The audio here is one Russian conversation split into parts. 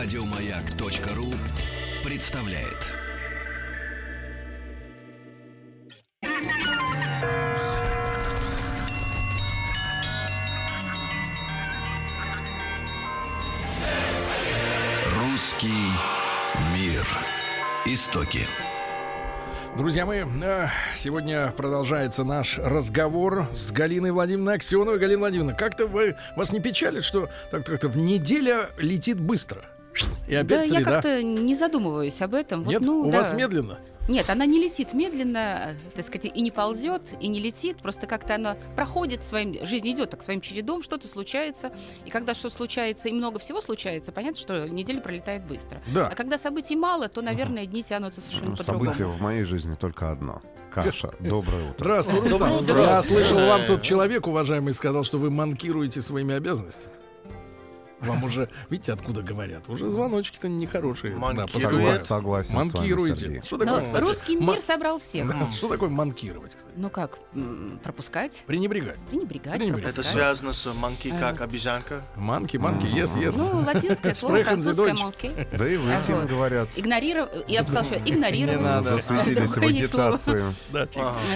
Радиомаяк.ру представляет. Русский мир. Истоки. Друзья мои, э, сегодня продолжается наш разговор с Галиной Владимировной Аксеновой. Галина Владимировна, как-то вы, вас не печалит, что так как-то в неделя летит быстро? И опять да, среда. я как-то не задумываюсь об этом. Вот, Нет, ну, у да. вас медленно? Нет, она не летит медленно, так сказать, и не ползет, и не летит. Просто как-то она проходит своим... Жизнь идет так своим чередом, что-то случается. И когда что случается, и много всего случается, понятно, что неделя пролетает быстро. Да. А когда событий мало, то, наверное, дни тянутся совершенно Ну, по-другому. Событие в моей жизни только одно. Каша. Доброе утро. Здравствуй, Рустам. Доброе утро. Я Здравствуйте. слышал, вам тут человек, уважаемый, сказал, что вы манкируете своими обязанностями. Вам уже, видите, откуда говорят? Уже звоночки-то нехорошие. Да, Манкирует. Согла- согласен с вами, Манкируете. Что такое, кстати, русский мир собрал всех. Да, Что такое манкировать, кстати? Ну как, пропускать, Пренебрегать. пренебрегать, Пренебрегать. Это связано с манки А. как обезьянка. Манки, манки, yes, yes. Ну, латинское слово, французское. «манки». Да и вы А этим вот. говорят. Игнорировать, я бы сказала, что игнорировать. надо. Засветились в агитации. Да,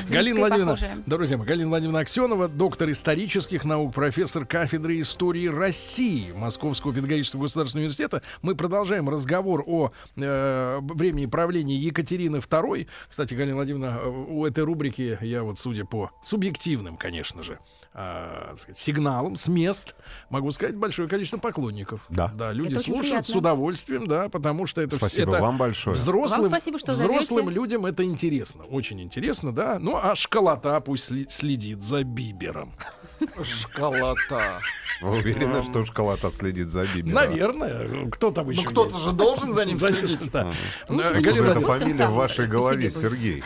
Галина Владимировна, друзья мои, Галина Владимировна Аксенова, доктор исторических наук, профессор кафедры истории России Московского педагогического государственного университета. Мы продолжаем разговор о э, времени правления Екатерины II. Кстати, Галина Владимировна, э, у этой рубрики я вот, судя по субъективным, конечно же, э, сказать, сигналам с мест, могу сказать, большое количество поклонников. Да. Да, люди Это слушают с удовольствием, да, потому что это, Спасибо это вам большое. Взрослым, Вам спасибо, что взрослым зовете. людям это интересно, очень интересно, да. Ну а школота пусть следит за Бибером. Школота. Вы уверены, что школота следит за Бибером? Наверное, кто там еще? Ну кто-то же должен за ним следить. да. Не Галина. Это фамилия в вашей голове. Сергей.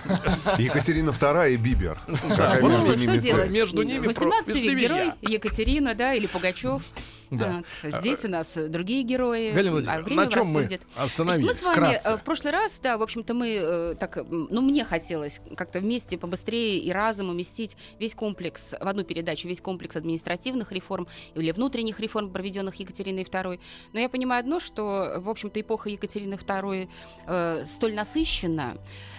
Екатерина II и Бибер. Какая между Ну, ними что делать? связь? Между ними про- 18 между век герой. Екатерина, да, или Пугачев. Да. Вот. Здесь у нас другие герои. Галина а время на чем мы остановились? мы с вами Вкратце. э, в прошлый раз, да, в общем-то, мы э, так, ну, мне хотелось как-то вместе побыстрее и разом уместить весь комплекс в одну передачу, весь комплекс административных реформ или внутренних реформ, проведенных Екатериной II. Но я понимаю одно, что, в общем-то, эпоха Екатерины II э, столь насыщена,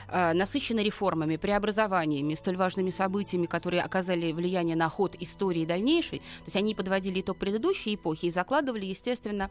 э, насыщена реформами, преобразованиями, столь важными событиями, которые оказали влияние на ход истории дальнейшей. То есть они подводили итог предыдущей эпохи и закладывали, естественно,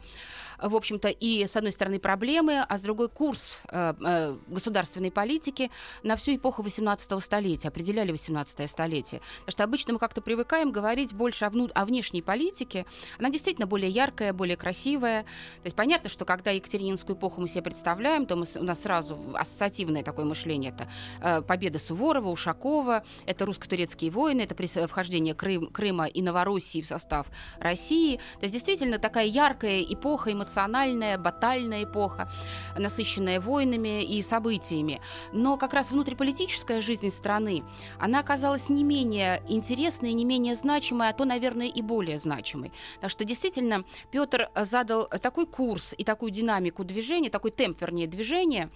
в общем-то, и с одной стороны проблемы, а с другой курс э, э, государственной политики на всю эпоху 18 столетия, определяли 18 столетие. Потому что обычно мы как-то привыкаем говорить больше о, вну- о внешней политике. Она действительно более яркая, более красивая. То есть понятно, что когда Екатерининскую эпоху мы себе представляем, то мы, у нас сразу ассоциативное такое мышление. Это э, победа Суворова, Ушакова, это русско-турецкие войны, это вхождение Крым- Крыма и Новороссии в состав России. То есть действительно такая яркая эпоха, эмоциональная, батальная эпоха, насыщенная войнами и событиями. Но как раз внутриполитическая жизнь страны, она оказалась не менее интересной, не менее значимой, а то, наверное, и более значимой. Так что действительно Петр задал такой курс и такую динамику движения, такой темп, вернее, движения,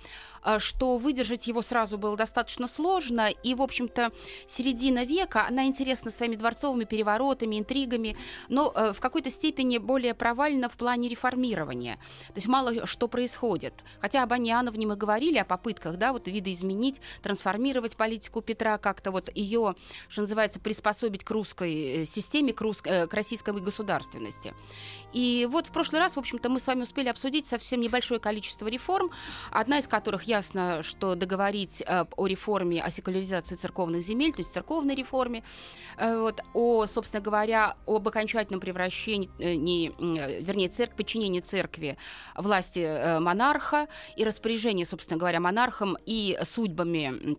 что выдержать его сразу было достаточно сложно. И, в общем-то, середина века, она интересна своими дворцовыми переворотами, интригами, но э, в какой-то степени более провальна в плане реформирования. То есть мало что происходит. Хотя об Аниановне мы говорили, о попытках, да, вот видоизменить, трансформировать политику Петра, как-то вот ее, что называется, приспособить к русской э, системе, к, рус- э, к российской государственности. И вот в прошлый раз, в общем-то, мы с вами успели обсудить совсем небольшое количество реформ, одна из которых ясно, что договорить э, о реформе, о секуляризации церковных земель, то есть церковной реформе, э, вот, о, собственно говоря, об окончательном превращении, э, не, вернее, церкви, подчинении церкви власти монарха и распоряжение, собственно говоря, монархом и судьбами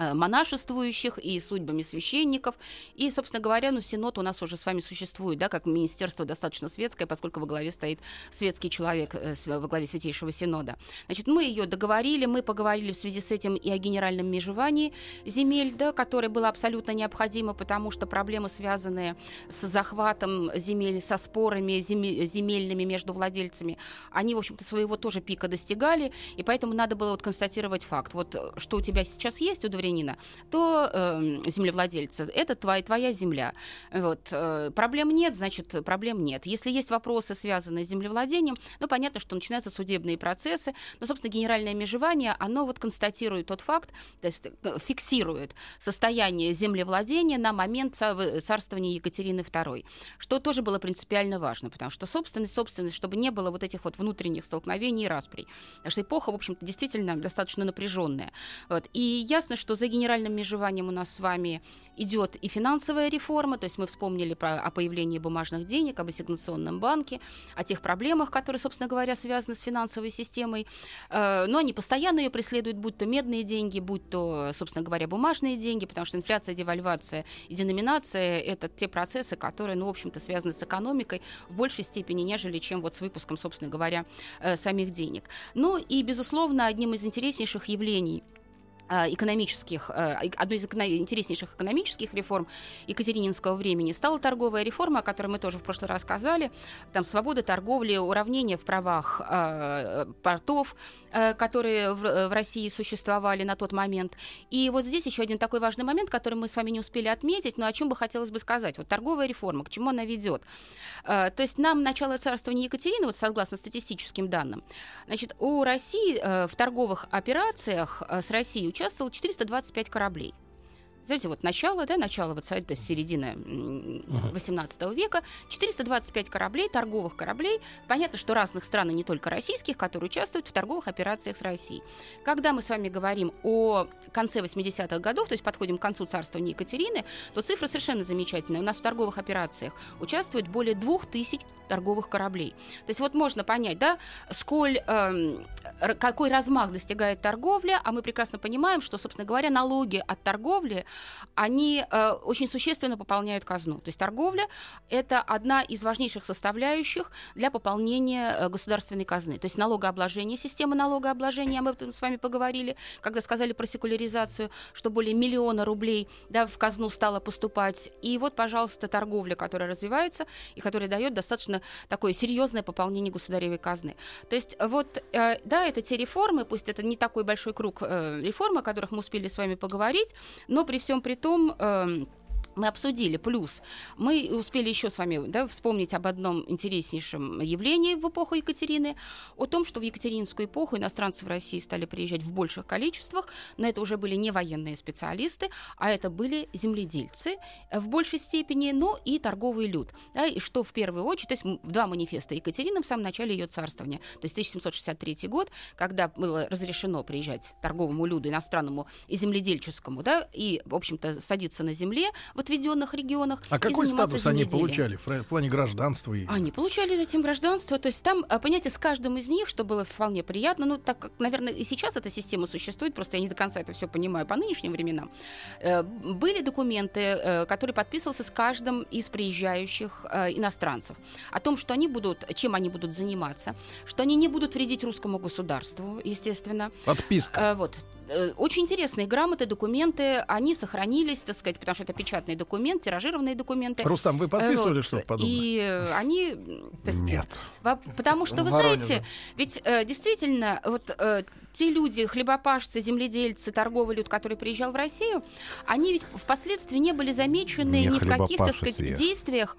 монашествующих и судьбами священников. И, собственно говоря, ну, Синод у нас уже с вами существует, да, как министерство достаточно светское, поскольку во главе стоит светский человек э, во главе Святейшего Синода. Значит, мы ее договорили, мы поговорили в связи с этим и о генеральном межевании земель, да, которое было абсолютно необходимо, потому что проблемы, связанные с захватом земель, со спорами земе- земельными между владельцами, они, в общем-то, своего тоже пика достигали, и поэтому надо было вот констатировать факт. Вот э, что у тебя сейчас есть удовлетворение землянина, то э, землевладельца, это твоя, твоя земля. Вот. Э, проблем нет, значит, проблем нет. Если есть вопросы, связанные с землевладением, ну, понятно, что начинаются судебные процессы, но, собственно, генеральное межевание, оно вот констатирует тот факт, то есть э, фиксирует состояние землевладения на момент царствования Екатерины II, что тоже было принципиально важно, потому что собственность, собственность, чтобы не было вот этих вот внутренних столкновений и расприй. Потому что эпоха, в общем-то, действительно достаточно напряженная. Вот. И ясно, что за генеральным межеванием у нас с вами идет и финансовая реформа, то есть мы вспомнили про, о появлении бумажных денег, об ассигнационном банке, о тех проблемах, которые, собственно говоря, связаны с финансовой системой. Э, но они постоянно ее преследуют, будь то медные деньги, будь то, собственно говоря, бумажные деньги, потому что инфляция, девальвация и деноминация – это те процессы, которые, ну, в общем-то, связаны с экономикой в большей степени, нежели чем вот с выпуском, собственно говоря, э, самих денег. Ну и, безусловно, одним из интереснейших явлений – экономических, а, одной из интереснейших экономических реформ Екатерининского времени стала торговая реформа, о которой мы тоже в прошлый раз сказали. Там свобода торговли, уравнение в правах э, портов, которые в, России существовали на тот момент. И вот здесь еще один такой важный момент, который мы с вами не успели отметить, но о чем бы хотелось бы сказать. Вот торговая реформа, к чему она ведет? То есть нам начало царствования Екатерины, вот согласно статистическим данным, значит, у России э, в торговых операциях э, с Россией участвовало 425 кораблей. Знаете, вот начало, да, начало вот это середина 18 века, 425 кораблей, торговых кораблей. Понятно, что разных стран, и не только российских, которые участвуют в торговых операциях с Россией. Когда мы с вами говорим о конце 80-х годов, то есть подходим к концу царствования Екатерины, то цифра совершенно замечательная. У нас в торговых операциях участвует более 2000 торговых кораблей. То есть вот можно понять, да, сколь, э, какой размах достигает торговля, а мы прекрасно понимаем, что, собственно говоря, налоги от торговли, они э, очень существенно пополняют казну. То есть торговля – это одна из важнейших составляющих для пополнения э, государственной казны. То есть налогообложение, система налогообложения, мы об этом с вами поговорили, когда сказали про секуляризацию, что более миллиона рублей да, в казну стало поступать. И вот, пожалуйста, торговля, которая развивается и которая дает достаточно такое серьезное пополнение государевой казны. То есть вот, э, да, это те реформы, пусть это не такой большой круг э, реформ, о которых мы успели с вами поговорить, но при всем при том... Мы обсудили. Плюс мы успели еще с вами да, вспомнить об одном интереснейшем явлении в эпоху Екатерины, о том, что в Екатеринскую эпоху иностранцы в России стали приезжать в больших количествах, но это уже были не военные специалисты, а это были земледельцы в большей степени, но и торговый люд. Да, и что в первую очередь, то есть два манифеста Екатерины в самом начале ее царствования, то есть 1763 год, когда было разрешено приезжать торговому люду, иностранному и земледельческому, да, и, в общем-то, садиться на земле, в отведенных регионах. А какой статус они получали в плане гражданства? И... Они получали затем гражданство. То есть там, а, понимаете, с каждым из них, что было вполне приятно, ну, так как, наверное, и сейчас эта система существует, просто я не до конца это все понимаю по нынешним временам, э, были документы, э, которые подписывался с каждым из приезжающих э, иностранцев о том, что они будут, чем они будут заниматься, что они не будут вредить русскому государству, естественно. Подписка. Вот. Э, очень интересные грамоты, документы, они сохранились, так сказать, потому что это печатный документ, тиражированные документы. Рустам, вы подписывали вот. что-то подобное? И они... Есть, Нет. Потому что, вы знаете, ведь э, действительно, вот э, те люди, хлебопашцы, земледельцы, торговый люд, который приезжал в Россию, они ведь впоследствии не были замечены не ни в каких, так сказать, действиях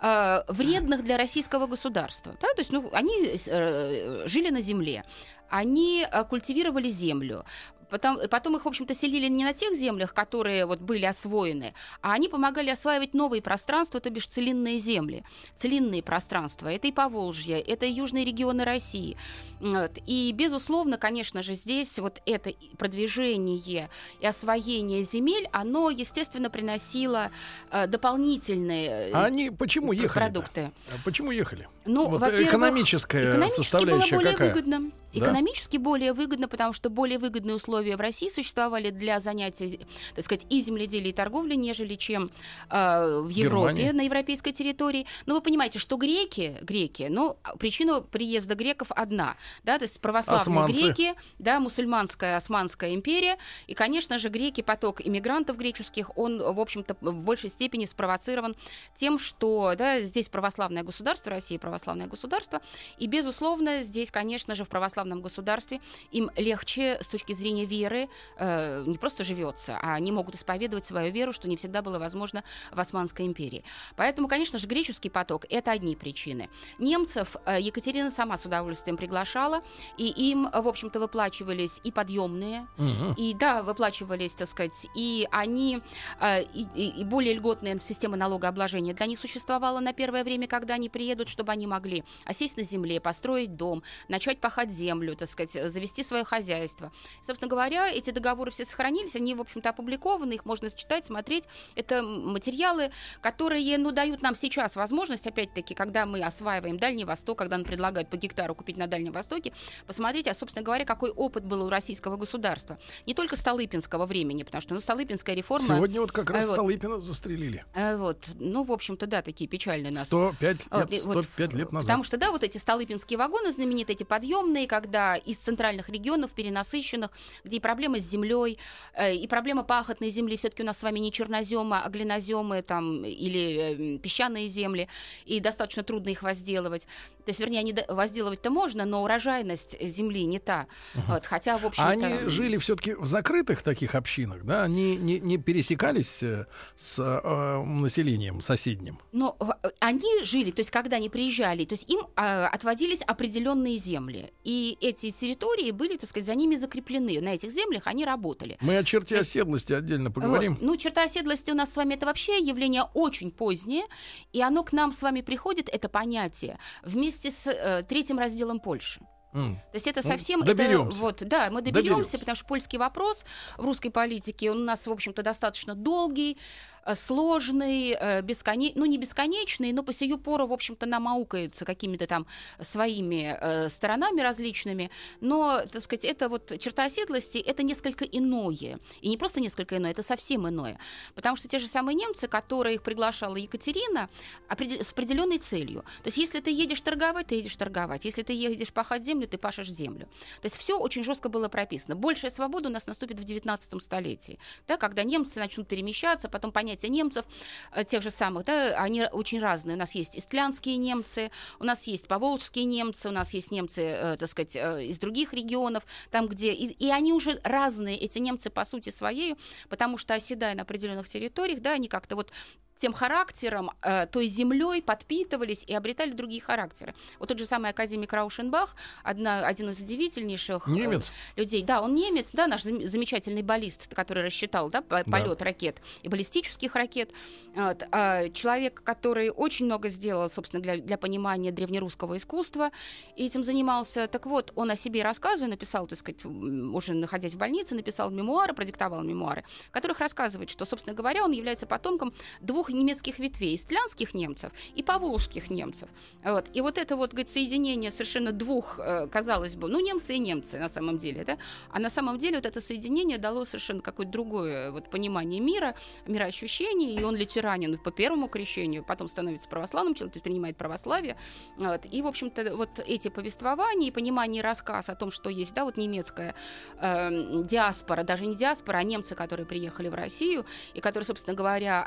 э, вредных для российского государства. Да? То есть, ну, они э, жили на земле, они э, культивировали землю, Потом, потом их, в общем-то, селили не на тех землях, которые вот были освоены, а они помогали осваивать новые пространства, то бишь целинные земли. Целинные пространства. Это и Поволжье, это и южные регионы России. Вот. И, безусловно, конечно же, здесь вот это продвижение и освоение земель, оно, естественно, приносило э, дополнительные а они почему ехали продукты. А почему ехали? Ну, вот экономическая экономически составляющая было более какая? выгодно. Да? Экономически более выгодно, потому что более выгодные условия в России существовали для занятий, так сказать, и земледелия, и торговли, нежели чем э, в Европе, Германия. на европейской территории. Но вы понимаете, что греки, греки, ну, причина приезда греков одна, да, то есть православные Османцы. греки, да, мусульманская, османская империя, и, конечно же, греки, поток иммигрантов греческих, он, в общем-то, в большей степени спровоцирован тем, что, да, здесь православное государство, православное государство, и, безусловно, здесь, конечно же, в православном государстве, им легче с точки зрения веры э, не просто живется, а они могут исповедовать свою веру, что не всегда было возможно в Османской империи. Поэтому, конечно же, греческий поток – это одни причины. Немцев э, Екатерина сама с удовольствием приглашала, и им, в общем-то, выплачивались и подъемные, Мгм. и да, выплачивались, так сказать, и они, э, и, и- и более льготная система налогообложения для них существовала на первое время, когда они приедут, чтобы они могли осесть на земле, построить дом, начать пахать землю, так сказать, завести свое хозяйство. Собственно говоря, эти договоры все сохранились, они, в общем-то, опубликованы, их можно читать, смотреть. Это материалы, которые, ну, дают нам сейчас возможность, опять-таки, когда мы осваиваем Дальний Восток, когда нам предлагают по гектару купить на Дальнем Востоке, посмотреть, а, собственно говоря, какой опыт был у российского государства. Не только Столыпинского времени, потому что ну, Столыпинская реформа... Сегодня вот как раз А, вот. Столыпина застрелили. э, вот, ну, в общем-то, да, такие печальные нас 105 вот, и лет, вот, 105 лет назад. Потому что, да, вот эти столыпинские вагоны знаменитые, эти подъемные, когда из центральных регионов, перенасыщенных, где и проблемы с землей, э, и проблема пахотной земли, все-таки у нас с вами не черноземы, а глиноземы там, или э, песчаные земли, и достаточно трудно их возделывать. То есть, вернее, они возделывать-то можно, но урожайность земли не та. Вот, хотя, в общем-то... А они жили все-таки в закрытых таких общинах, да? Они не, не пересекались э, с э, населением соседним. Но э, они жили, то есть когда они приезжали, то есть им э, отводились определенные земли. И эти территории были, так сказать, за ними закреплены. На этих землях они работали. Мы о черте есть- оседлости отдельно поговорим. Вот. Ну, черта оседлости у нас с вами это вообще явление очень позднее, и оно к нам с вами приходит, это понятие, вместе с э, третьим разделом Польши. М. То есть это Ну, совсем... доберёмся. Это, вот, да, мы доберемся, Доберёмся. потому что польский вопрос в русской политике он у нас, в общем-то, достаточно долгий, сложный, бесконечный, ну, не бесконечный, но по сию пору, в общем-то, нам аукается какими-то там своими э, сторонами различными. Но, так сказать, это вот черта оседлости, это несколько иное. И не просто несколько иное, это совсем иное. Потому что те же самые немцы, которые их приглашала Екатерина, с определенной целью. То есть, если ты едешь торговать, ты едешь торговать. Если ты едешь пахать землю, ты пашешь землю. То есть все очень жестко было прописано. Большая свобода у нас наступит в 19 столетии, да, когда немцы начнут перемещаться, потом понятия немцев, э, тех же самых, да, они очень разные. У нас есть истлянские немцы, у нас есть поволжские немцы, у нас есть немцы, э, так сказать, э, из других регионов, там, где... И, и они уже разные, эти немцы, по сути своей, потому что, оседая на определенных территориях, да, они как-то вот тем характером, э, той землей подпитывались и обретали другие характеры. Вот тот же самый академик Раушенбах, одна, один из удивительнейших э, Немец. людей. Да, он немец, да, наш зам- замечательный баллист, который рассчитал да, по- полет ракет и баллистических ракет. А, человек, который очень много сделал, собственно, для, для понимания древнерусского искусства, и этим занимался. Так вот, он о себе рассказывая, написал, так сказать, уже находясь в больнице, написал мемуары, продиктовал мемуары, в которых рассказывает, что, собственно говоря, он является потомком двух немецких ветвей, истлянских немцев и поволжских немцев. Вот. И вот это вот, говорит, соединение совершенно двух, э, казалось бы, ну, немцы и немцы на самом деле, да, а на самом деле вот это соединение дало совершенно какое-то другое вот понимание мира, мироощущение, и он лютеранин по первому крещению, потом становится православным человеком, то есть принимает православие. Вот. И, в общем-то, вот эти повествования и понимание и рассказ о том, что есть, да, вот немецкая э, диаспора, даже не диаспора, а немцы, которые приехали в Россию, и которые, собственно говоря,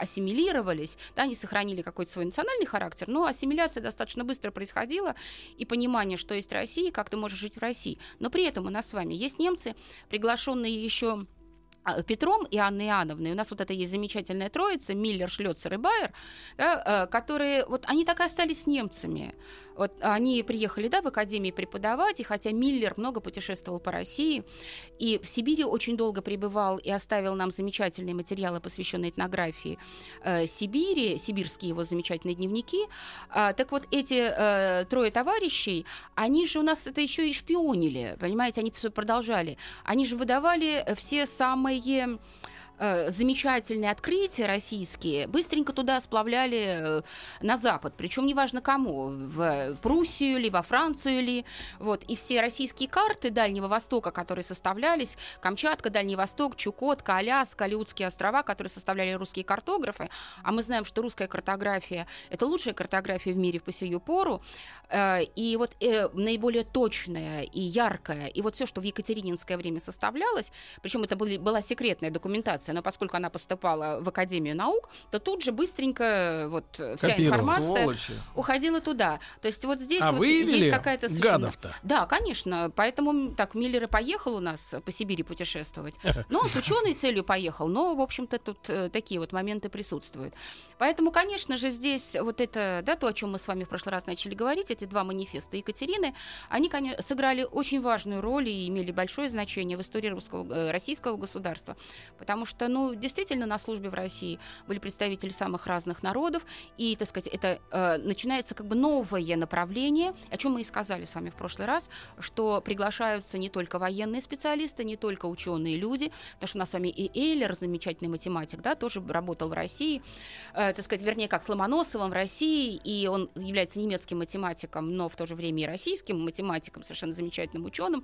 ассимилировались, да, они сохранили какой-то свой национальный характер, но ассимиляция достаточно быстро происходила, и понимание, что есть Россия, как ты можешь жить в России. Но при этом у нас с вами есть немцы, приглашенные еще Петром и Анной Иоанновной. У нас вот это есть замечательная троица, Миллер, Шлёцер и Байер, да, э, которые, вот они так и остались немцами. Вот они приехали, да, в академии преподавать, и хотя Миллер много путешествовал по России, и в Сибири очень долго пребывал и оставил нам замечательные материалы, посвященные этнографии э, Сибири, сибирские его замечательные дневники. А, так вот, эти э, трое товарищей, они же у нас это еще и шпионили, понимаете, они все продолжали. Они же выдавали все самые є э, замечательные открытия российские быстренько туда сплавляли э, на Запад, причем неважно кому, в Пруссию ли, во Францию ли, вот, и все российские карты Дальнего Востока, которые составлялись, Камчатка, Дальний Восток, Чукотка, Аляска, Алиутские острова, которые составляли русские картографы, а мы знаем, что русская картография – это лучшая картография в мире по сию пору, э, и вот наиболее точная и яркая, и вот все, что в Екатерининское время составлялось, причем это была секретная документация, информация, но поскольку она поступала в Академию наук, то тут же быстренько вот вся Копировала. информация Сволочи. уходила туда. То есть вот здесь А вот есть какая-то совершенно- гадов-то? Да, конечно. Поэтому так Миллер и поехал у нас по Сибири путешествовать. Но он с ученой целью поехал. Но, в общем-то, тут э, такие вот моменты присутствуют. Поэтому, конечно же, здесь вот это, да, то, о чем мы с вами в прошлый раз начали говорить, эти два манифеста Екатерины, они, конечно, сыграли очень важную роль и имели большое значение в истории русского, э, российского государства. Потому что, ну, действительно, на службе в России были представители самых разных народов, и, так сказать, это э, начинается как бы новое направление, о чем мы и сказали с вами в прошлый раз, что приглашаются не только военные специалисты, не только ученые люди, потому что у нас с вами и Эйлер, замечательный математик, да, тоже работал в России, э, так сказать, вернее, как с Ломоносовым в России, и он является немецким математиком, но в то же время и российским математиком, совершенно замечательным ученым,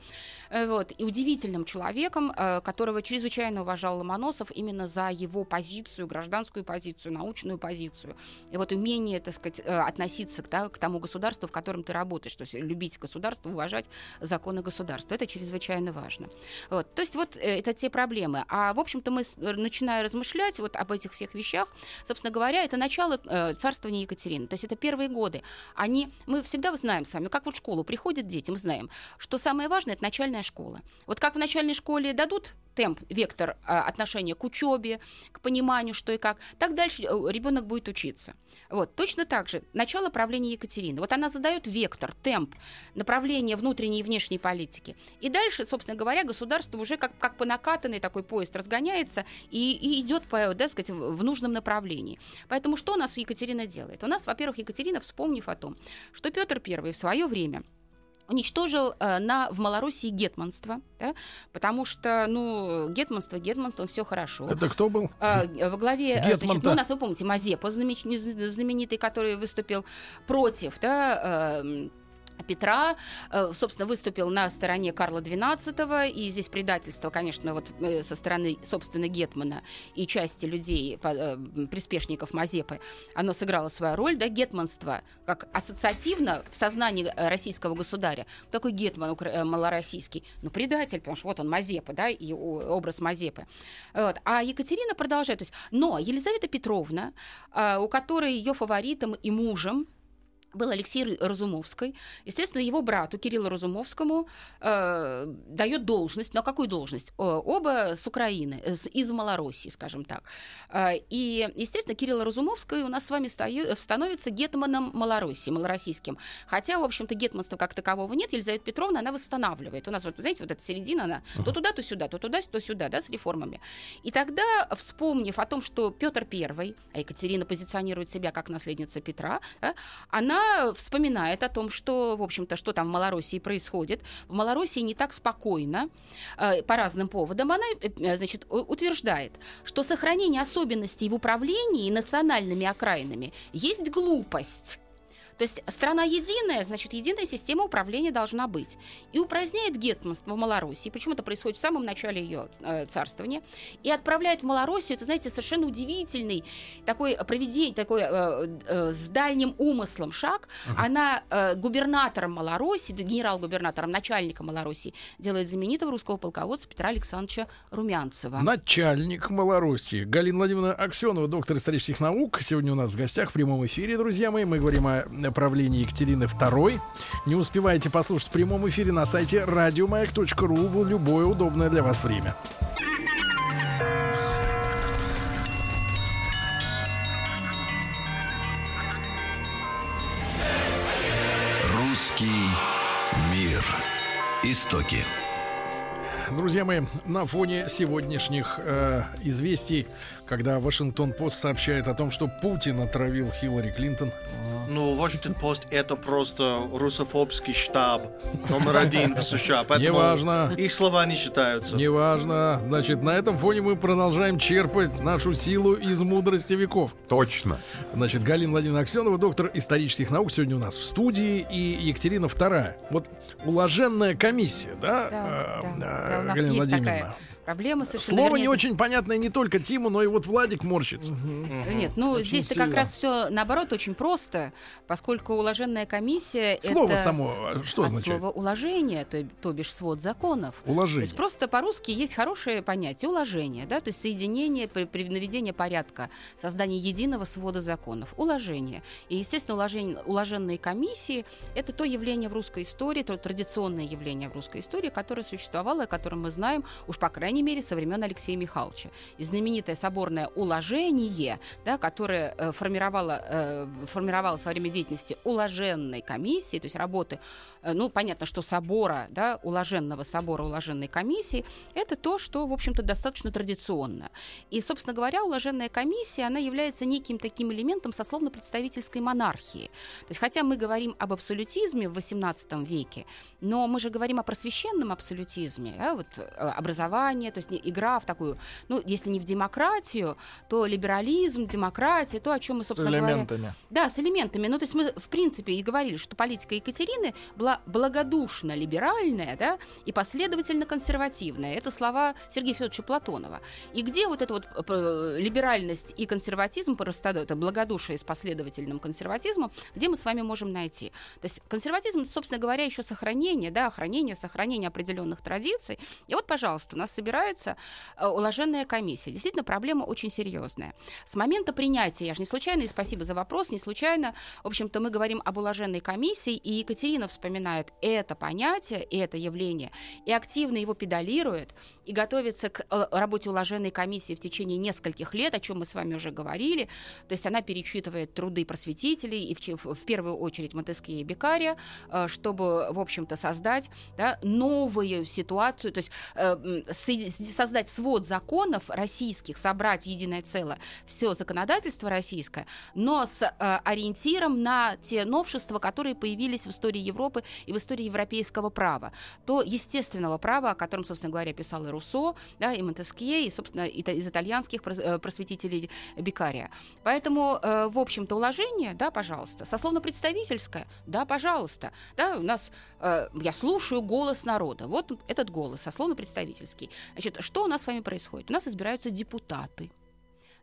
э, вот, и удивительным человеком, э, которого чрезвычайно уважал Ломоносов именно за его позицию, гражданскую позицию, научную позицию. И вот умение, так сказать, э, относиться да, к тому государству, в котором ты работаешь, то есть любить государство, уважать законы государства. Это чрезвычайно важно. Вот. То есть вот э, это те проблемы. А, в общем-то, мы, с- начиная размышлять вот об этих всех вещах, собственно говоря, это начало э, царствования Екатерины. То есть это первые годы. Они, мы всегда знаем с вами, как вот в школу приходят дети, мы знаем, что самое важное – это начальная школа. Вот как в начальной школе дадут темп, вектор а, отношения к учебе, к пониманию, что и как, так дальше ребенок будет учиться. Вот, точно так же, начало правления Екатерины. Вот она задает вектор, темп, направление внутренней и внешней политики. И дальше, собственно говоря, государство уже как, как по накатанной такой поезд разгоняется и, и идет по, да, сказать, в нужном направлении. Поэтому что у нас Екатерина делает? У нас, во-первых, Екатерина, вспомнив о том, что Петр I в свое время уничтожил э, на, в Малороссии гетманство, да, потому что, ну, гетманство, гетманство, все хорошо. Это кто был? А, во главе, э, значит, ну, у нас, вы помните, Мазепа знаменит- знаменитый, который выступил против, да, эм, Петра, э, собственно, выступил на стороне Карла XII, и здесь предательство, конечно, вот э, со стороны, собственно, Гетмана и части людей, э, приспешников Мазепы, оно сыграло свою роль, да, гетманство, как ассоциативно в сознании российского государя, такой гетман малороссийский, ну, предатель, потому что вот он Мазепа, да, и образ Мазепы. Вот. А Екатерина продолжает, то есть, но Елизавета Петровна, у которой ее фаворитом и мужем был Алексей Разумовский. Естественно, его брату Кириллу Разумовскому э, дает должность. Но какую должность? Оба с Украины, э, из Малороссии, скажем так. Э, и, естественно, Кирилл Разумовский у нас с вами стою- становится гетманом Малороссии, малороссийским. Хотя, в общем-то, гетманства как такового нет. Елизавета Петровна, она восстанавливает. У нас, вот, знаете, вот эта середина, она то туда, то сюда, то туда, то сюда, да, с реформами. И тогда, вспомнив о том, что Петр I, а Екатерина позиционирует себя как наследница Петра, да, она вспоминает о том, что, в общем-то, что там в Малороссии происходит. В Малороссии не так спокойно э, по разным поводам. Она, э, значит, утверждает, что сохранение особенностей в управлении национальными окраинами есть глупость. То есть страна единая, значит, единая система управления должна быть. И упраздняет гетманство в Малороссии, причем это происходит в самом начале ее э, царствования, и отправляет в Малороссию, это, знаете, совершенно удивительный такой проведение, такой э, э, с дальним умыслом шаг. Она э, губернатором Малороссии, генерал-губернатором, начальником Малороссии делает знаменитого русского полководца Петра Александровича Румянцева. Начальник Малороссии. Галина Владимировна Аксенова, доктор исторических наук. Сегодня у нас в гостях в прямом эфире, друзья мои. Мы говорим о правлении Екатерины II. Не успеваете послушать в прямом эфире на сайте радиомаяк.ру в любое удобное для вас время. Русский мир. Истоки. Друзья мои, на фоне сегодняшних э, известий, когда Вашингтон-Пост сообщает о том, что Путин отравил Хиллари Клинтон, Ну, Washington Post это просто русофобский штаб номер один в США. Поэтому Неважно. Их слова не считаются. неважно, значит, на этом фоне мы продолжаем черпать нашу силу из мудрости веков. Точно. Значит, Галина Владимировна Аксенова, доктор исторических наук, сегодня у нас в студии, и Екатерина II. Вот уложенная комиссия, да, Да, э, да, э, да, у нас Галина есть такая проблемы совершенно Слово не вернее, очень понятное не только Тиму, но и вот Владик морщится. Нет, ну Очень здесь-то как раз все наоборот очень просто, поскольку уложенная комиссия Слово это само а, что от означает? слова уложение, то, то бишь свод законов. То Уложение. есть просто по-русски есть хорошее понятие уложение, да, то есть соединение, при, при наведении порядка, создание единого свода законов, уложение. И, естественно, уложение, уложенные комиссии – это то явление в русской истории, то традиционное явление в русской истории, которое существовало, о котором мы знаем, уж по крайней мере, со времен Алексея Михайловича. И знаменитое соборное уложение, да, которое э, формировало, э, формировалось во время деятельности уложенной комиссии, то есть работы, э, ну, понятно, что собора, да, уложенного собора, уложенной комиссии, это то, что, в общем-то, достаточно традиционно. И, собственно говоря, уложенная комиссия, она является неким таким элементом сословно-представительской монархии. То есть, хотя мы говорим об абсолютизме в XVIII веке, но мы же говорим о просвещенном абсолютизме, да, вот э, образование, то есть игра в такую, ну, если не в демократию, то либерализм, демократия, то, о чем мы, С собственно говоря, элементами. да, с элементами. Ну, то есть мы, в принципе, и говорили, что политика Екатерины была благодушно либеральная, да, и последовательно консервативная. Это слова Сергея Федоровича Платонова. И где вот эта вот э, либеральность и консерватизм, просто это благодушие с последовательным консерватизмом, где мы с вами можем найти? То есть консерватизм, собственно говоря, еще сохранение, да, хранение, сохранение определенных традиций. И вот, пожалуйста, у нас собирается э, уложенная комиссия. Действительно, проблема очень серьезная. С момента принятия, я же не случайно, и спасибо за вопрос, не случайно, в общем-то, мы говорим об уложенной комиссии, и Екатерина вспоминает это понятие, это явление, и активно его педалирует, и готовится к э, работе уложенной комиссии в течение нескольких лет, о чем мы с вами уже говорили. То есть она перечитывает труды просветителей, и в, в первую очередь Монтескье и Бекария, э, чтобы, в общем-то, создать да, новую ситуацию, то есть э, создать свод законов российских, собрать единое целое все законодательство российское, но с ориентиром на те новшества, которые появились в истории Европы и в истории европейского права. То естественного права, о котором, собственно говоря, писал и Руссо, да, и Монтескье, и, собственно, из итальянских э, просветителей Бекария. Поэтому, э, в общем-то, уложение, да, пожалуйста, сословно-представительское, да, пожалуйста, да, у нас, э, я слушаю голос народа, вот этот голос, сословно-представительский. Значит, что у нас с вами происходит? У нас избираются депутаты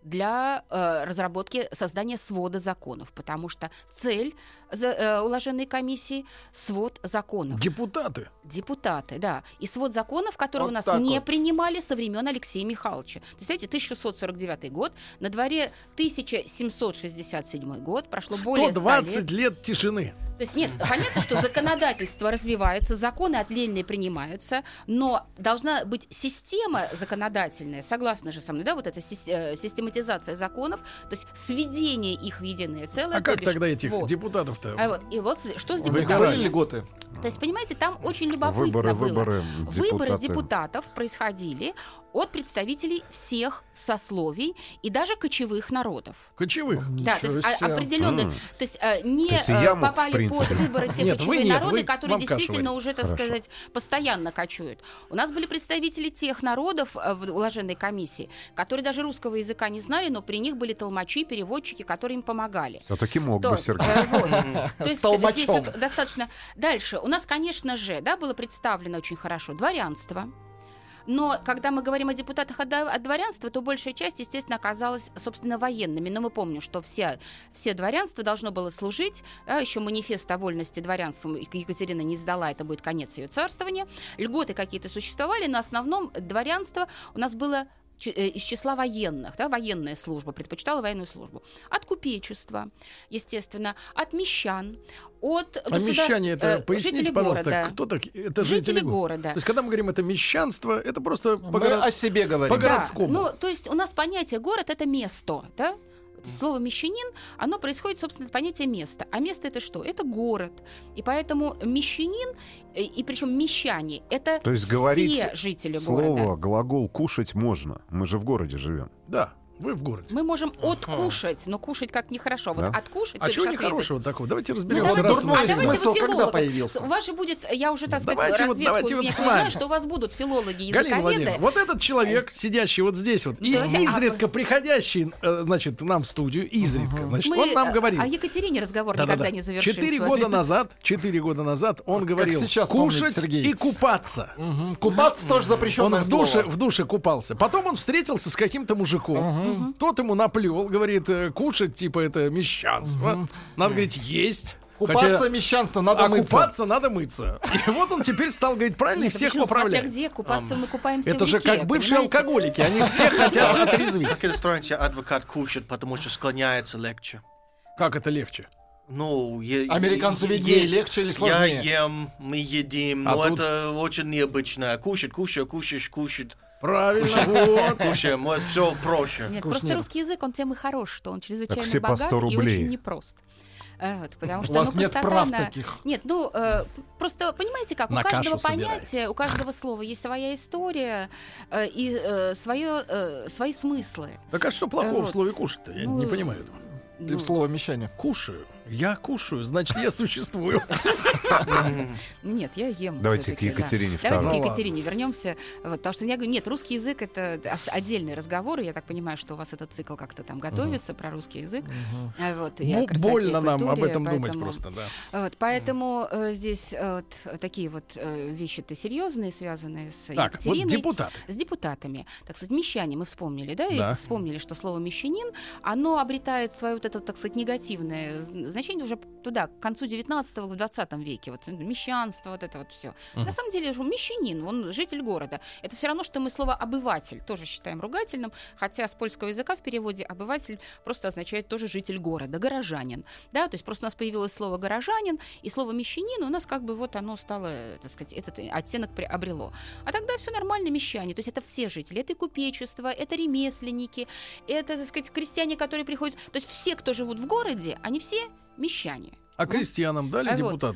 для э, разработки создания свода законов, потому что цель за, э, уложенной комиссии свод законов. Депутаты. Депутаты, да. И свод законов, которые Вот у нас не вот. принимали со времен Алексея Михайловича. Представляете, 1649 год, на дворе 1767 год, прошло более 100 лет. 120 лет тишины. То есть нет, понятно, что законодательство развивается, законы отдельные принимаются, но должна быть система законодательная, согласны же со мной, да, вот эта э, систематизация законов, то есть сведение их в единое целое. А как тогда этих свод. депутатов-то? А вот, и вот что с депутатами? говорили льготы? То есть, понимаете, там очень любопытно Выборы, было. выборы, Выборы депутаты. депутатов происходили от представителей всех сословий и даже кочевых народов. Кочевых. Да, то есть Ничего а- себе. определенно, М. то есть э, не То есть э, я мог, в попали под выборы те Нет, вы кочевые нет, народы, вы- которые действительно уже, так Хорошо. сказать, постоянно кочуют. У нас были представители тех народов э, в уложенной комиссии, которые даже русского языка не знали, но при них были толмачи, переводчики, которые им помогали. Все-таки мог То, бы, Сергей. То С есть толмачом. здесь достаточно... Дальше. У нас, конечно же, да, было представлено очень хорошо дворянство. Но когда мы говорим о депутатах от, дворянства, то большая часть, естественно, оказалась, собственно, военными. Но мы помним, что все, все дворянство должно было служить. Да, еще манифест о вольности дворянством Екатерина не сдала, это будет конец ее царствования. Льготы какие-то существовали, но основном дворянство у нас было из числа военных, да, военная служба, предпочитала военную службу. От купечества, естественно, от мещан, от А государств- мещане это, э, поясните, пожалуйста, города. кто так? Это жители, Жители го- города. То есть, когда мы говорим это мещанство, это просто по Мы горо- о себе говорим. по городскому. Да, ну, то есть у нас понятие город это место, да? Слово мещанин, оно происходит, собственно, от понятия места. А место это что? Это город. И поэтому мещанин, э, и причем мещане, это То есть все говорить жители Слово, города. глагол «кушать» можно. Мы же в городе живем. Да. Вы в городе. Мы можем откушать, но кушать как нехорошо. Вот Да. откушать, А чего нехорошего такого? Давайте Ну, разберемся. давайте, раз а и давайте смысл когда появился? У вас же будет, я уже, так сказать, Давайте вот- разведку давайте вот знаю, что у вас будут филологи, Галина языковеды. Вот этот человек, сидящий вот здесь вот, и Да, да. изредка приходящий, э, значит, нам в студию, изредка, значит, Мы он нам э, говорит. О Екатерине разговор Да-да-да. никогда не завершим. Четыре года назад, четыре года назад он говорил сейчас помнит кушать Сергей. и купаться. Купаться тоже Он запрещенное в душе, в душе купался. Потом он встретился с каким-то мужиком. Тот ему наплел, говорит, э, кушать, типа, это мещанство. Надо говорить, есть. Купаться Хотя- мещанство, надо а мыться. купаться надо мыться. И вот он теперь стал говорить правильно и всех смотря поправляет. где купаться мы купаемся Это в же как бывшие алкоголики, они все хотят отрезвить. Как иностранный адвокат кушает, потому что склоняется легче. Как это легче? Ну, е- е- виднее, есть. легче или Я сложнее? ем, мы едим, А но тут- это очень необычно. Кушать, кушать, кушаешь, кушать, Правильно, вот. кушаем, вот все проще. Нет, просто русский язык, он тем и хорош, что он чрезвычайно все по богат 100 и рублей. очень непрост. Э, Вот, потому что У вас ну, нет прав на- таких. Нет, ну э, просто понимаете как, На у каждого собирай. понятия, у каждого слова есть своя история э, и э, свое, э, свои смыслы. Так а что плохого в Вот. слове кушать-то? Я Ну, не понимаю этого. И Ну, в слово мещане. Кушаю. Я кушаю, значит, я существую. Нет, я ем. Давайте к да. Екатерине Давайте к Екатерине вернемся. Вот, потому что я говорю, нет, русский язык это отдельный разговор. и Я так понимаю, что у вас этот цикл как-то там готовится про русский язык. Вот, красоте, Больно нам об этом думать просто, да. Вот, поэтому э, здесь э, вот такие вот э, вещи-то серьезные, связанные с Так, вот Екатериной. С депутатами. Так сказать, мещане мы вспомнили, да? Да. И вспомнили, что слово мещанин, оно обретает свое вот это, так сказать, негативное значение уже туда, к концу 19-го, в 20 веке. Вот мещанство, вот это вот все. Мгм. На самом деле, же мещанин, он житель города. Это все равно, что мы слово обыватель тоже считаем ругательным, хотя с польского языка в переводе обыватель просто означает тоже житель города, горожанин. Да, то есть просто у нас появилось слово горожанин, и слово мещанин у нас как бы вот оно стало, так сказать, этот оттенок приобрело. А тогда все нормально, мещане. То есть это все жители. Это и купечество, это ремесленники, это, так сказать, крестьяне, которые приходят. То есть все, кто живут в городе, они все мещане. А крестьянам дали а вот.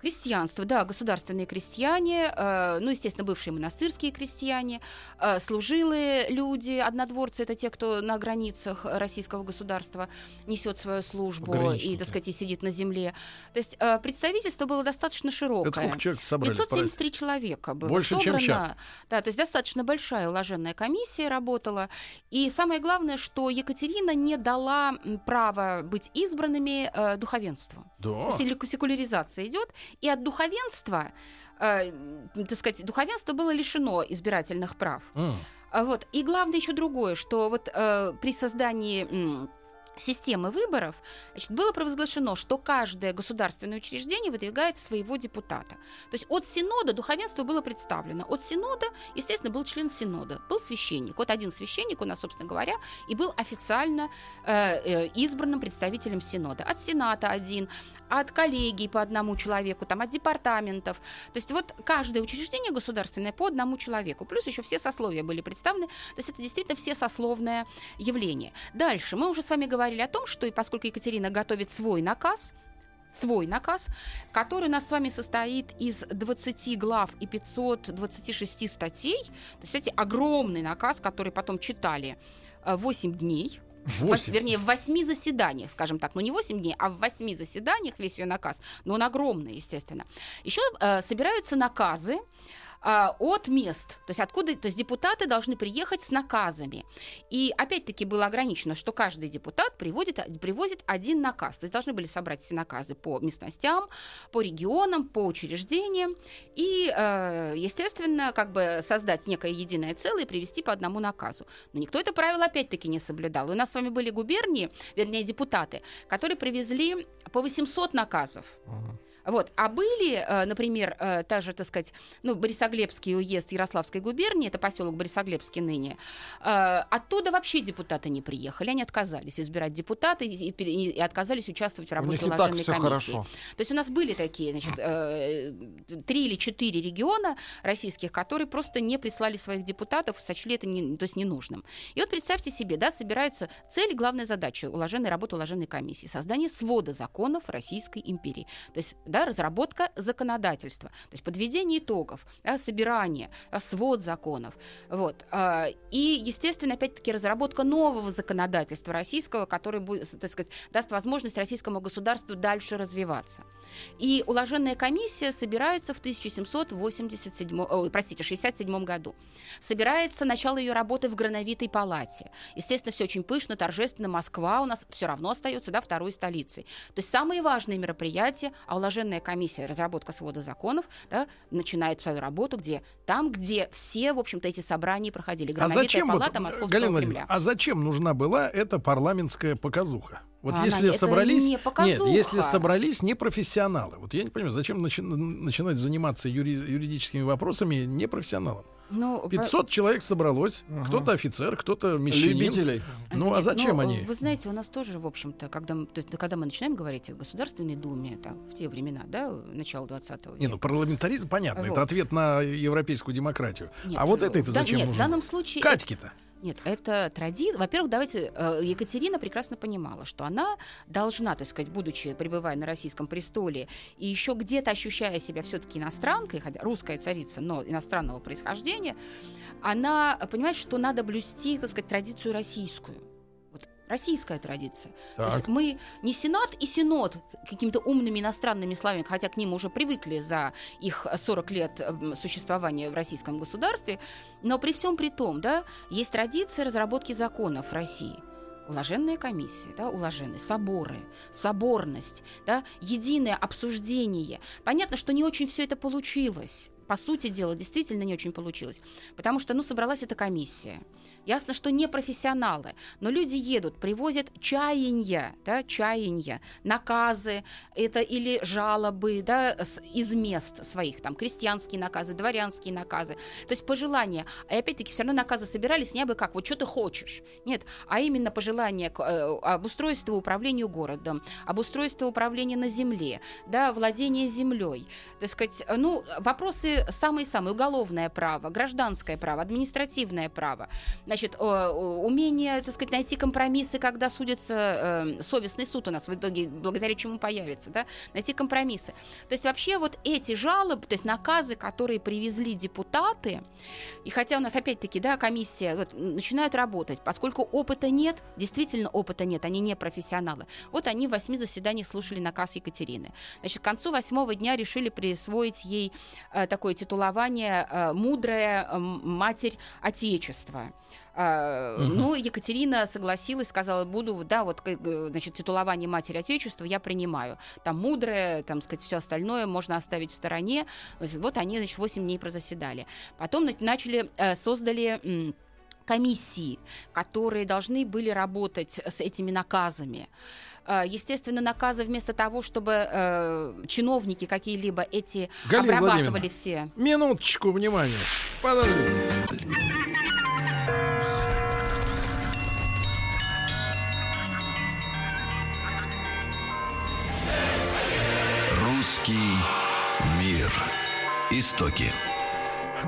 Крестьянство, да, государственные крестьяне, э, ну, естественно, бывшие монастырские крестьяне, э, служилые люди, однодворцы, это те, кто на границах российского государства несет свою службу и, так сказать, и сидит на земле. То есть э, представительство было достаточно широкое. Это сколько человек собрали? 573 человека было Больше, чем собрано. щас. Да, то есть достаточно большая уложенная комиссия работала. И самое главное, что Екатерина не дала права быть избранными э, духовенству. Да. Секу- Секуляризация идет, и от духовенства, э, так сказать, духовенство было лишено избирательных прав. А Вот. И главное еще другое, что вот э, при создании м, системы выборов значит, было провозглашено, что каждое государственное учреждение выдвигает своего депутата. То есть от Синода духовенство было представлено. От Синода, естественно, был член Синода, был священник. Вот один священник у нас, собственно говоря, и был официально э, э, избранным представителем Синода. От Сената один, от коллегий по одному человеку, там, от департаментов. То есть вот каждое учреждение государственное по одному человеку. Плюс еще все сословия были представлены. То есть это действительно все сословное явление. Дальше мы уже с вами говорили о том, что и поскольку Екатерина готовит свой наказ, свой наказ, который у нас с вами состоит из 20 глав и 526 статей. То есть, кстати, огромный наказ, который потом читали э, 8 дней. В вос- Восемь. вернее, в восьми заседаниях, скажем так, ну не 8 дней, а в восьми заседаниях весь ее наказ, но он огромный, естественно. Еще э, собираются наказы а, от мест, то есть откуда, то есть депутаты должны приехать с наказами. И опять-таки было ограничено, что каждый депутат приводит, привозит один наказ. То есть должны были собрать все наказы по местностям, по регионам, по учреждениям и, э, естественно, как бы создать некое единое целое и привести по одному наказу. Но никто это правило опять-таки не соблюдал. У нас с вами были губернии, вернее депутаты, которые привезли по 800 наказов. Вот. А были, э, например, э, та же, так сказать, ну, Борисоглебский уезд Ярославской губернии, это поселок Борисоглебский ныне, э, оттуда вообще депутаты не приехали, они отказались избирать депутаты и, пере- и отказались участвовать в работе и уложенной комиссии. хорошо. То есть у нас были такие, значит, три или четыре региона российских, которые просто не прислали своих депутатов, сочли это не, то есть ненужным. И вот представьте себе, да, собирается цель, главная задача уложенной работы уложенной комиссии, создание свода законов Российской империи. То есть, да, да, разработка законодательства, то есть подведение итогов, да, собирание, да, свод законов. Вот. А, и, естественно, опять-таки, разработка нового законодательства российского, который будет, так сказать, даст возможность российскому государству дальше развиваться. И уложенная комиссия собирается в 1787, о, простите, 67 году. Собирается начало ее работы в Грановитой палате. Естественно, все очень пышно, торжественно. Москва у нас все равно остается да, второй столицей. То есть самые важные мероприятия, а уложенная комиссия разработка свода законов да, начинает свою работу, где там, где все, в общем-то, эти собрания проходили. А зачем, палата вот, Московского Галина Кремля. А зачем нужна была эта парламентская показуха? Вот Она- если это собрались, не нет, если собрались непрофессионалы, вот я не понимаю, зачем начи- начинать заниматься юри- юридическими вопросами непрофессионалам? Ну, по- 500 человек собралось, кто-то офицер, кто-то мещанин. Любителей. Ну а зачем ну, они? Вы знаете, у нас тоже, в общем-то, когда, мы- то есть, когда мы начинаем говорить о Государственной Думе, там, в те времена, да, начало 20 века. Не, ну парламентаризм, понятно, это Вот. ответ на европейскую демократию. Нет, а вот это это в дан- зачем Нет, в нужно? данном случае... Катьки-то. Нет, это традиция. Во-первых, давайте, э, Екатерина прекрасно понимала, что она должна, так сказать, будучи, пребывая на российском престоле, и еще где-то ощущая себя все-таки иностранкой, хотя русская царица, но иностранного происхождения, она понимает, что надо блюсти, так сказать, традицию российскую. Российская традиция. То есть Так. мы не сенат и синод какими-то умными иностранными словами, хотя к ним уже привыкли за их 40 лет м, существования в российском государстве, но при всем при том, да, есть традиция разработки законов в России. Уложенная комиссия, да, уложенные, соборы, соборность, да, единое обсуждение. Понятно, что не очень все это получилось. По сути дела, действительно не очень получилось. Потому что, ну, собралась эта комиссия. Ясно, что не профессионалы, но люди едут, привозят чаяния, да, чаяния, наказы, это или жалобы, да, из мест своих, там, крестьянские наказы, дворянские наказы, то есть пожелания. И опять-таки все равно наказы собирались не абы как, вот что ты хочешь. Нет, а именно пожелания к, э, об устройстве управлению городом, об устройстве управления на земле, да, владение землей. Так сказать, ну, вопросы самые-самые. Уголовное право, гражданское право, административное право. Значит, умение, так сказать, найти компромиссы, когда судится э, совестный суд у нас в итоге, благодаря чему появится, да, найти компромиссы. То есть вообще вот эти жалобы, то есть наказы, которые привезли депутаты, и хотя у нас опять-таки, да, комиссия вот, начинают работать, поскольку опыта нет, действительно опыта нет, они не профессионалы. Вот они в восьми заседаниях слушали наказ Екатерины. Значит, к концу восьмого дня решили присвоить ей э, такое титулование э, «Мудрая э, Матерь Отечества». А, Мгм. Ну, Екатерина согласилась, сказала, буду, да, вот, э, значит, титулование Матери Отечества я принимаю. Там мудрая, там, сказать, все остальное можно оставить в стороне. Вот они, значит, 8 дней прозаседали. Потом на- начали, э, создали комиссии, которые должны были работать с этими наказами. Э, Естественно, наказы вместо того, чтобы э, чиновники какие-либо эти Галина обрабатывали все. Минуточку внимания. Подождите. Русский мир. Истоки.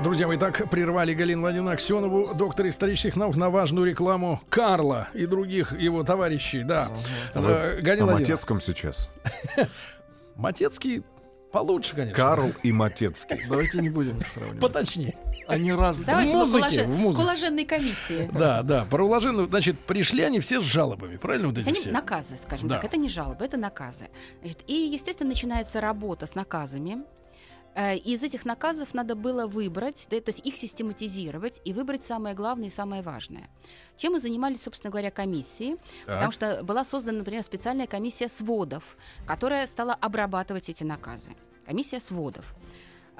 Друзья мои, так прервали Галину Владимировну Аксенову, доктор исторических наук, на важную рекламу Карла и других его товарищей. Да. Вы Э, Галина Владимировна, Матецком сейчас. Матецкий получше, конечно. Карл и Матецкий. Давайте не будем их сравнивать. Поточнее. Они разные. Давайте мы музыке, в музыке. уложенной комиссии. Да, да. Про уложенную, значит, пришли они все с жалобами, правильно? Вот эти они все? наказы, скажем Да. так. Это не жалобы, это наказы. Значит, и, естественно, начинается работа с наказами. Э, Из этих наказов надо было выбрать, то есть их систематизировать и выбрать самое главное и самое важное. Чем мы занимались, собственно говоря, комиссией? Так. Потому что была создана, например, специальная комиссия сводов, которая стала обрабатывать эти наказы. Комиссия сводов.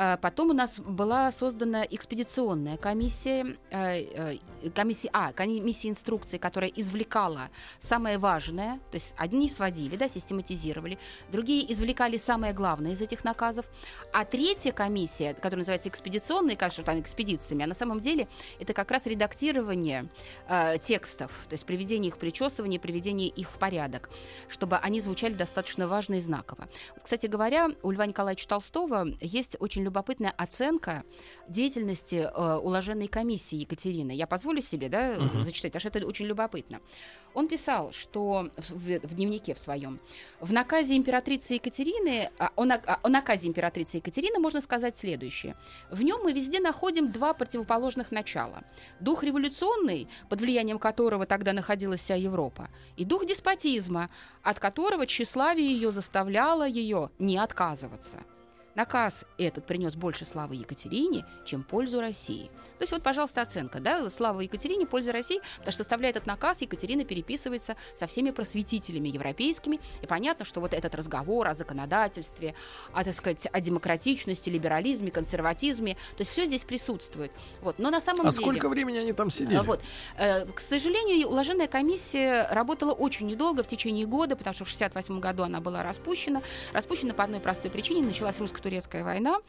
А Потом у нас была создана экспедиционная комиссия, э, э, комиссия, а, комиссия инструкции, которая извлекала самое важное, то есть одни сводили, да, систематизировали, другие извлекали самое главное из этих наказов, а третья комиссия, которая называется экспедиционная, кажется, что она экспедициями, а на самом деле это как раз редактирование э, текстов, то есть приведение их причесывание, приведение их в порядок, чтобы они звучали достаточно важно и знаково. Кстати говоря, у Льва Николаевича Толстого есть очень любопытная оценка деятельности э, уложенной комиссии Екатерины. Я позволю себе да, uh-huh. зачитать, потому что это очень любопытно. Он писал, что в, в, в дневнике в своем, в наказе императрицы Екатерины, а, о, на, о наказе императрицы Екатерины можно сказать следующее. В нем мы везде находим два противоположных начала. Дух революционный, под влиянием которого тогда находилась вся Европа, и дух деспотизма, от которого тщеславие ее заставляло ее не отказываться. Наказ этот принес больше славы Екатерине, чем пользу России. То есть вот, пожалуйста, оценка, да, слава Екатерине, польза России, потому что составляя этот наказ, Екатерина переписывается со всеми просветителями европейскими, и понятно, что вот этот разговор о законодательстве, о, так сказать, о демократичности, либерализме, консерватизме, то есть все здесь присутствует. Вот. Но на самом а деле... сколько времени они там сидели? Вот. Э, к сожалению, уложенная комиссия работала очень недолго, в течение года, потому что в 1968 году она была распущена. Распущена по одной простой причине. Началась русско-турецкая война,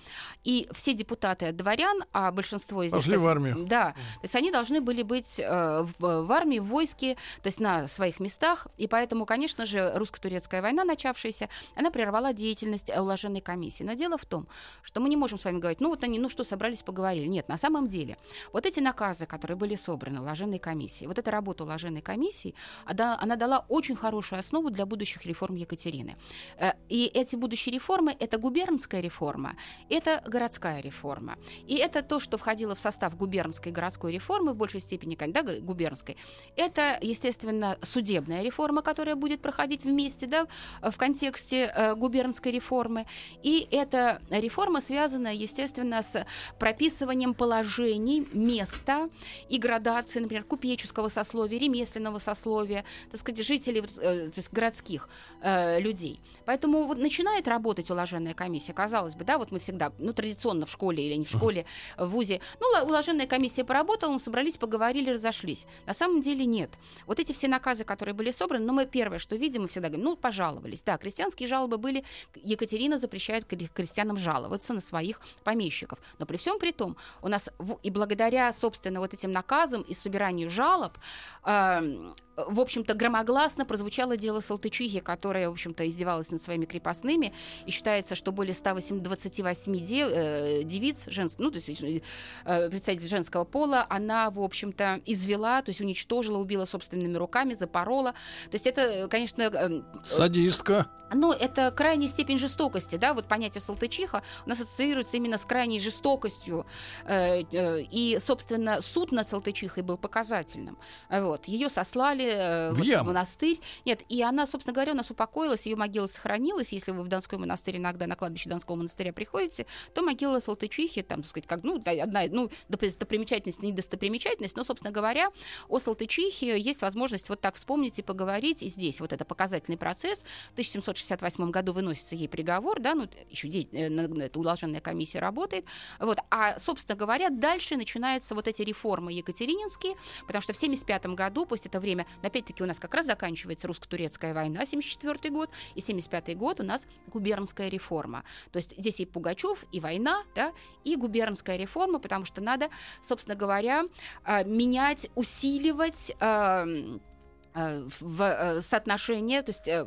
и все депутаты от дворян, а большинство из них в армию. Да. То есть они должны были быть э, в, в армии, в войске, то есть на своих местах. И поэтому, конечно же, русско-турецкая война, начавшаяся, она прервала деятельность уложенной комиссии. Но дело в том, что мы не можем с вами говорить, ну вот они, ну что, собрались, поговорили. Нет, на самом деле, вот эти наказы, которые были собраны уложенной комиссией, вот эта работа уложенной комиссии, она, она дала очень хорошую основу для будущих реформ Екатерины. Э, и эти будущие реформы — это губернская реформа, это городская реформа. И это то, что входило в состав губернской городской реформы, в большей степени, да, губернской, это, естественно, судебная реформа, которая будет проходить вместе, да, в контексте э, губернской реформы. И эта реформа связана, естественно, с прописыванием положений, места и градации, например, купеческого сословия, ремесленного сословия, так сказать, жителей э, то есть городских э, людей. Поэтому вот начинает работать уложенная комиссия, казалось бы, да, вот мы всегда, ну, традиционно в школе или не в школе, э, в ВУЗе, ну, уложенная комиссия поработала, мы собрались, поговорили, разошлись. На самом деле нет. Вот эти все наказы, которые были собраны, ну, мы первое, что видим, мы всегда говорим, ну, пожаловались. Да, крестьянские жалобы были, Екатерина запрещает крестьянам жаловаться на своих помещиков. Но при всем при том, у нас и благодаря, собственно, вот этим наказам и собиранию жалоб, э, в общем-то, громогласно прозвучало дело Салтычихи, которая, в общем-то, издевалась над своими крепостными, и считается, что более 100 28 де, э, девиц, женс, ну, то есть э, представитель женского пола, она, в общем-то, извела, то есть уничтожила, убила собственными руками, запорола. То есть это, конечно... Э, Садистка. Ну, это крайняя степень жестокости, да, вот понятие салтычиха у нас ассоциируется именно с крайней жестокостью, и, собственно, суд над салтычихой был показательным. Вот, ее сослали в, вот, в монастырь. Нет, и она, собственно говоря, у нас упокоилась, ее могила сохранилась, если вы в Донской монастырь иногда на кладбище Донского монастыря приходите, то могила Салтычихи, там, так сказать, как, ну, одна, ну, достопримечательность, не достопримечательность, но, собственно говоря, о Салтычихе есть возможность вот так вспомнить и поговорить. И здесь вот это показательный процесс. В 1768 году выносится ей приговор, да, ну, еще эта уложенная комиссия работает. Вот. А, собственно говоря, дальше начинаются вот эти реформы екатерининские, потому что в 75 году, пусть это время опять-таки у нас как раз заканчивается русско-турецкая война, 74 год, и 75 год у нас губернская реформа. То есть здесь и Пугачев, и война, да, и губернская реформа, потому что надо, собственно говоря, а, менять, усиливать в э, соотношение, то есть э,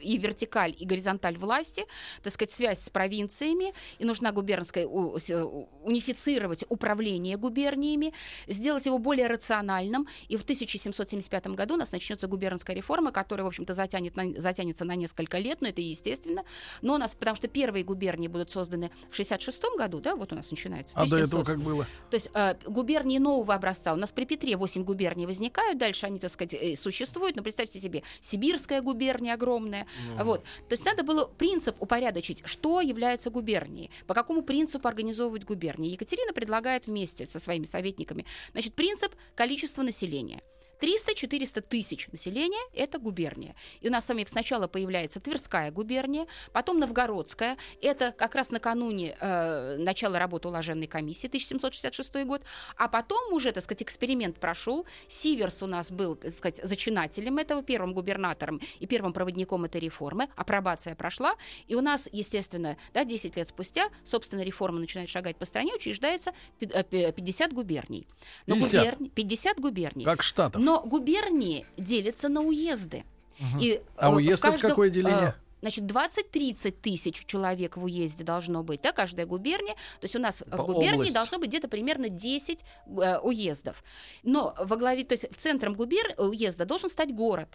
и вертикаль, и горизонталь власти, так сказать, связь с провинциями, и нужна губернская унифицировать управление губерниями, сделать его более рациональным, и в 1775 году у нас начнется губернская реформа, которая, в общем-то, затянет на, затянется на несколько лет, но это естественно, но у нас, потому что первые губернии будут созданы в 66 году, да, вот у нас начинается. А до этого как было? То есть губернии нового образца, у нас при Петре 8 губерний возникают, дальше они, так сказать, существует, но представьте себе, сибирская губерния огромная. Mm. Вот. То есть надо было принцип упорядочить, что является губернией, по какому принципу организовывать губернии. Екатерина предлагает вместе со своими советниками, значит, принцип количества населения – 300-400 тысяч населения – это губерния. И у нас с вами сначала появляется Тверская губерния, потом Новгородская. Это как раз накануне э, начала работы уложенной комиссии, 1766 год. А потом уже, так сказать, эксперимент прошел. Сиверс у нас был, так сказать, зачинателем этого, первым губернатором и первым проводником этой реформы. Апробация прошла. И у нас, естественно, да, 10 лет спустя, собственно, реформа начинает шагать по стране, учреждается 50 губерний. Но 50, губерни, 50 губерний. Как штатов. Но губернии делятся на уезды. Угу. И, а уезд каждом, это какое деление? значит, 20-30 тысяч человек в уезде должно быть, да, каждая губерния. То есть у нас По в губернии область. должно быть где-то примерно 10 э, уездов. Но во главе, то есть центром губер... уезда должен стать город.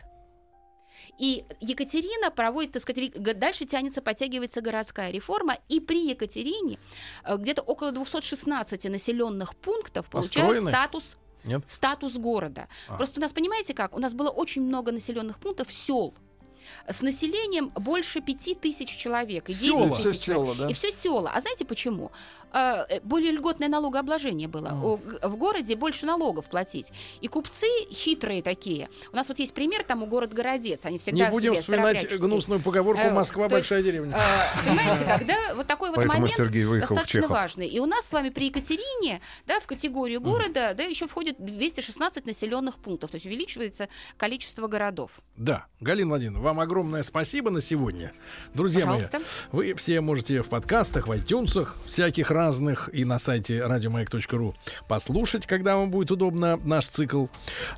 И Екатерина проводит, так сказать, дальше тянется, подтягивается городская реформа, и при Екатерине э, где-то около 216 населенных пунктов получают Построены? статус Нет? статус города. А. Просто у нас, понимаете как, у нас было очень много населенных пунктов сел с населением больше пяти тысяч человек. И 10 Сёла. тысяч Всё сёла, да. И все села. А знаете почему? А, э, Более льготное налогообложение было. Г- В городе больше налогов платить. И купцы хитрые такие. У нас вот есть пример, там у город Городец. Они всегда Не будем себе вспоминать гнусную поговорку Э, «Москва большая деревня». э, Понимаете, когда вот такой вот Поэтому момент достаточно Чехов. важный. И у нас с вами при Екатерине, да, в категорию города, да, еще входит 216 населенных пунктов, то есть увеличивается количество городов. Да, Галина Владимировна, вам огромное спасибо на сегодня. Друзья Пожалуйста. мои, вы все можете в подкастах, в iTunes, всяких разных и на сайте радиомаяк.ру послушать, когда вам будет удобно наш цикл.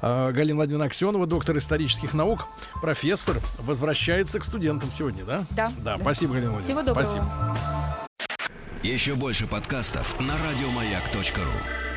А, Галина Владимировна Аксенова, доктор исторических наук, профессор, возвращается к студентам сегодня, да? Да. Да, спасибо, Галина Владимировна. Всего доброго. Спасибо. Еще больше подкастов на радиомаяк.ру.